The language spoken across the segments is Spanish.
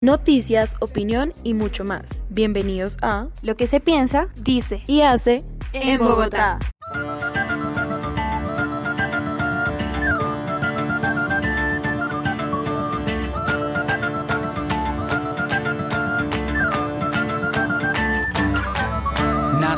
Noticias, opinión y mucho más. Bienvenidos a Lo que se piensa, dice y hace en Bogotá.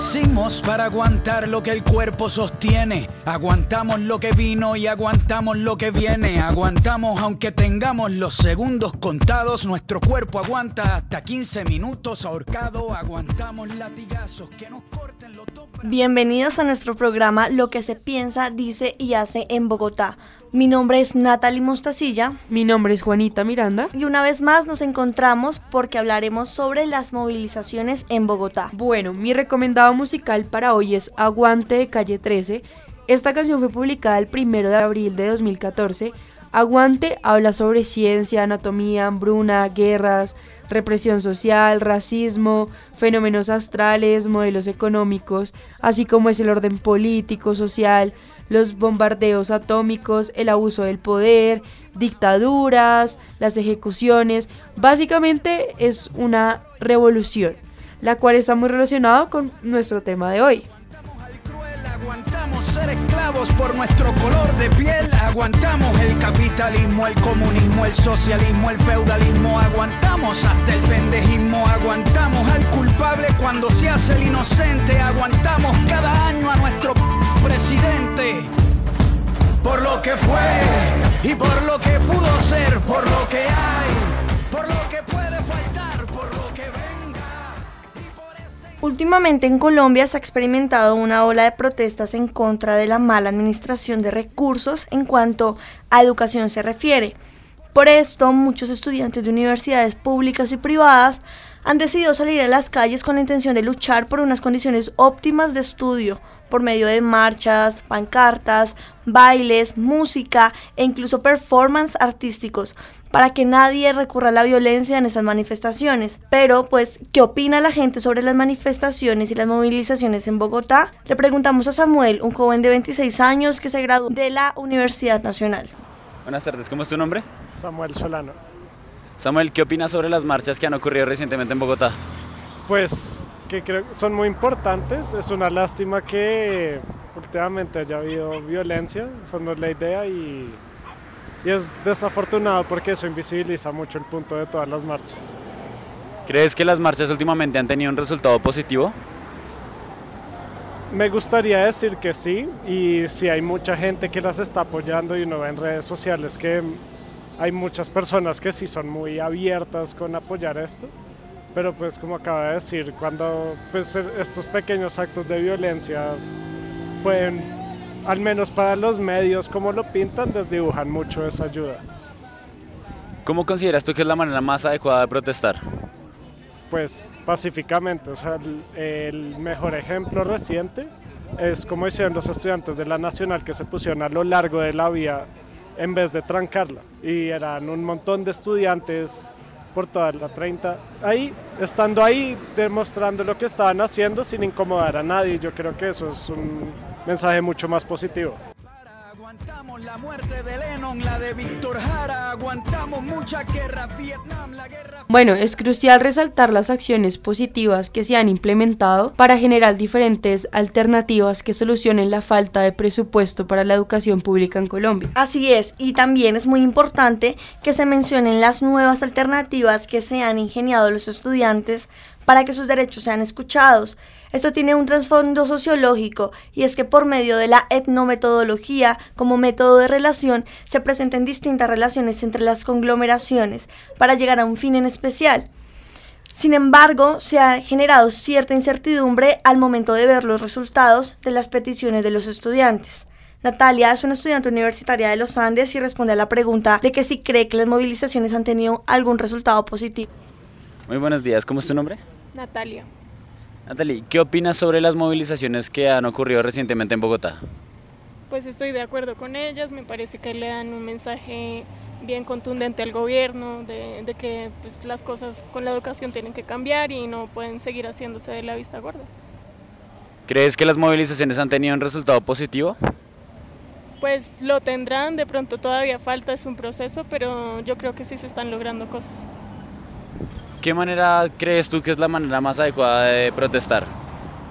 Nacimos para aguantar lo que el cuerpo sostiene. Aguantamos lo que vino y aguantamos lo que viene. Aguantamos aunque tengamos los segundos contados. Nuestro cuerpo aguanta hasta 15 minutos ahorcado. Aguantamos latigazos que nos corten los dos. Bienvenidos a nuestro programa Lo que se piensa, dice y hace en Bogotá. Mi nombre es Natalie Mostacilla Mi nombre es Juanita Miranda. y una vez más nos encontramos porque hablaremos sobre las movilizaciones en Bogotá. Bueno, mi recomendado musical para hoy es Aguante de Calle 13. Esta canción fue publicada el 1 de abril de 2014. Aguante habla sobre ciencia, anatomía, hambruna, guerras, represión social, racismo, fenómenos astrales, modelos económicos, así como es el orden político, social, los bombardeos atómicos, el abuso del poder, dictaduras, las ejecuciones. Básicamente es una revolución, la cual está muy relacionada con nuestro tema de hoy. Ser esclavos por nuestro color de piel. Aguantamos el capitalismo, el comunismo, el socialismo, el feudalismo. Aguantamos hasta el pendejismo. Aguantamos al culpable cuando se hace el inocente. Aguantamos cada año a nuestro presidente. Por lo que fue y por lo que pudo ser, por lo que hay, por lo que puede faltar, Últimamente en Colombia se ha experimentado una ola de protestas en contra de la mala administración de recursos en cuanto a educación se refiere. Por esto, muchos estudiantes de universidades públicas y privadas han decidido salir a las calles con la intención de luchar por unas condiciones óptimas de estudio, por medio de marchas, pancartas, bailes, música e incluso performance artísticos, para que nadie recurra a la violencia en esas manifestaciones. Pero, pues, ¿qué opina la gente sobre las manifestaciones y las movilizaciones en Bogotá? Le preguntamos a Samuel, un joven de 26 años que se graduó de la Universidad Nacional. Buenas tardes, ¿cómo es tu nombre? Samuel Solano. Samuel, ¿qué opinas sobre las marchas que han ocurrido recientemente en Bogotá? Pues que creo que son muy importantes. Es una lástima que últimamente haya habido violencia, esa no es la idea y, y es desafortunado porque eso invisibiliza mucho el punto de todas las marchas. ¿Crees que las marchas últimamente han tenido un resultado positivo? Me gustaría decir que sí y si hay mucha gente que las está apoyando y uno ve en redes sociales que hay muchas personas que sí son muy abiertas con apoyar esto. Pero pues como acaba de decir, cuando pues, e- estos pequeños actos de violencia pueden, al menos para los medios como lo pintan, desdibujan mucho esa ayuda. ¿Cómo consideras tú que es la manera más adecuada de protestar? Pues pacíficamente, o sea, el, el mejor ejemplo reciente es como hicieron los estudiantes de la Nacional que se pusieron a lo largo de la vía en vez de trancarla. Y eran un montón de estudiantes por toda la 30 ahí, estando ahí, demostrando lo que estaban haciendo sin incomodar a nadie. Yo creo que eso es un mensaje mucho más positivo. La muerte de Lennon, la de Víctor Jara, aguantamos muchas guerras, Vietnam, la guerra... Bueno, es crucial resaltar las acciones positivas que se han implementado para generar diferentes alternativas que solucionen la falta de presupuesto para la educación pública en Colombia. Así es, y también es muy importante que se mencionen las nuevas alternativas que se han ingeniado los estudiantes para que sus derechos sean escuchados. Esto tiene un trasfondo sociológico y es que por medio de la etnometodología como método de relación se presentan distintas relaciones entre las conglomeraciones para llegar a un fin en especial. Sin embargo, se ha generado cierta incertidumbre al momento de ver los resultados de las peticiones de los estudiantes. Natalia es una estudiante universitaria de los Andes y responde a la pregunta de que si cree que las movilizaciones han tenido algún resultado positivo. Muy buenos días, ¿cómo es tu nombre? Natalia. Natalie, ¿qué opinas sobre las movilizaciones que han ocurrido recientemente en Bogotá? Pues estoy de acuerdo con ellas, me parece que le dan un mensaje bien contundente al gobierno de, de que pues, las cosas con la educación tienen que cambiar y no pueden seguir haciéndose de la vista gorda. ¿Crees que las movilizaciones han tenido un resultado positivo? Pues lo tendrán, de pronto todavía falta, es un proceso, pero yo creo que sí se están logrando cosas. ¿Qué manera crees tú que es la manera más adecuada de protestar?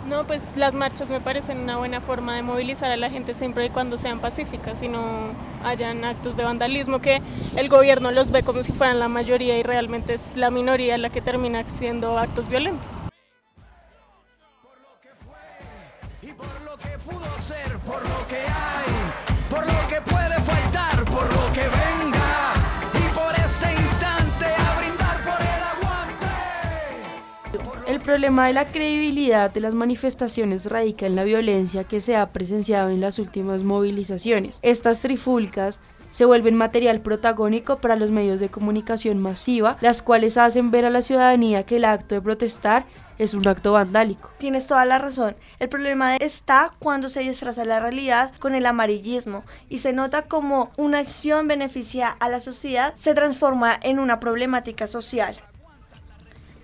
No, pues las marchas me parecen una buena forma de movilizar a la gente siempre y cuando sean pacíficas y no hayan actos de vandalismo que el gobierno los ve como si fueran la mayoría y realmente es la minoría la que termina haciendo actos violentos. Por lo que fue y por lo que pudo ser, por lo que hay, por lo que puede faltar, por lo que venga problema de la credibilidad de las manifestaciones radica en la violencia que se ha presenciado en las últimas movilizaciones. Estas trifulcas se vuelven material protagónico para los medios de comunicación masiva, las cuales hacen ver a la ciudadanía que el acto de protestar es un acto vandálico. Tienes toda la razón. El problema está cuando se disfraza la realidad con el amarillismo y se nota como una acción beneficia a la sociedad se transforma en una problemática social.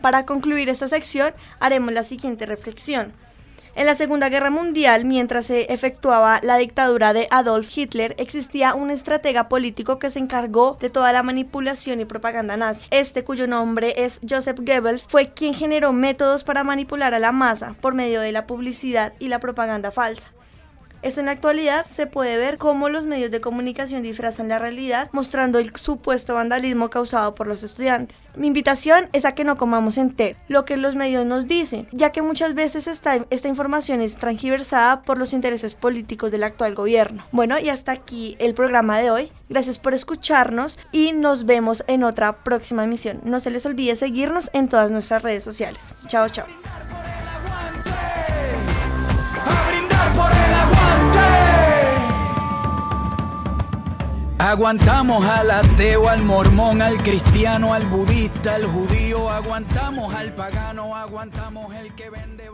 Para concluir esta sección haremos la siguiente reflexión. En la Segunda Guerra Mundial, mientras se efectuaba la dictadura de Adolf Hitler, existía un estratega político que se encargó de toda la manipulación y propaganda nazi. Este, cuyo nombre es Joseph Goebbels, fue quien generó métodos para manipular a la masa por medio de la publicidad y la propaganda falsa. Eso en la actualidad se puede ver cómo los medios de comunicación disfrazan la realidad, mostrando el supuesto vandalismo causado por los estudiantes. Mi invitación es a que no comamos entero lo que los medios nos dicen, ya que muchas veces esta, esta información es transgiversada por los intereses políticos del actual gobierno. Bueno, y hasta aquí el programa de hoy. Gracias por escucharnos y nos vemos en otra próxima emisión. No se les olvide seguirnos en todas nuestras redes sociales. Chao, chao. Aguantamos al ateo, al mormón, al cristiano, al budista, al judío, aguantamos al pagano, aguantamos el que vende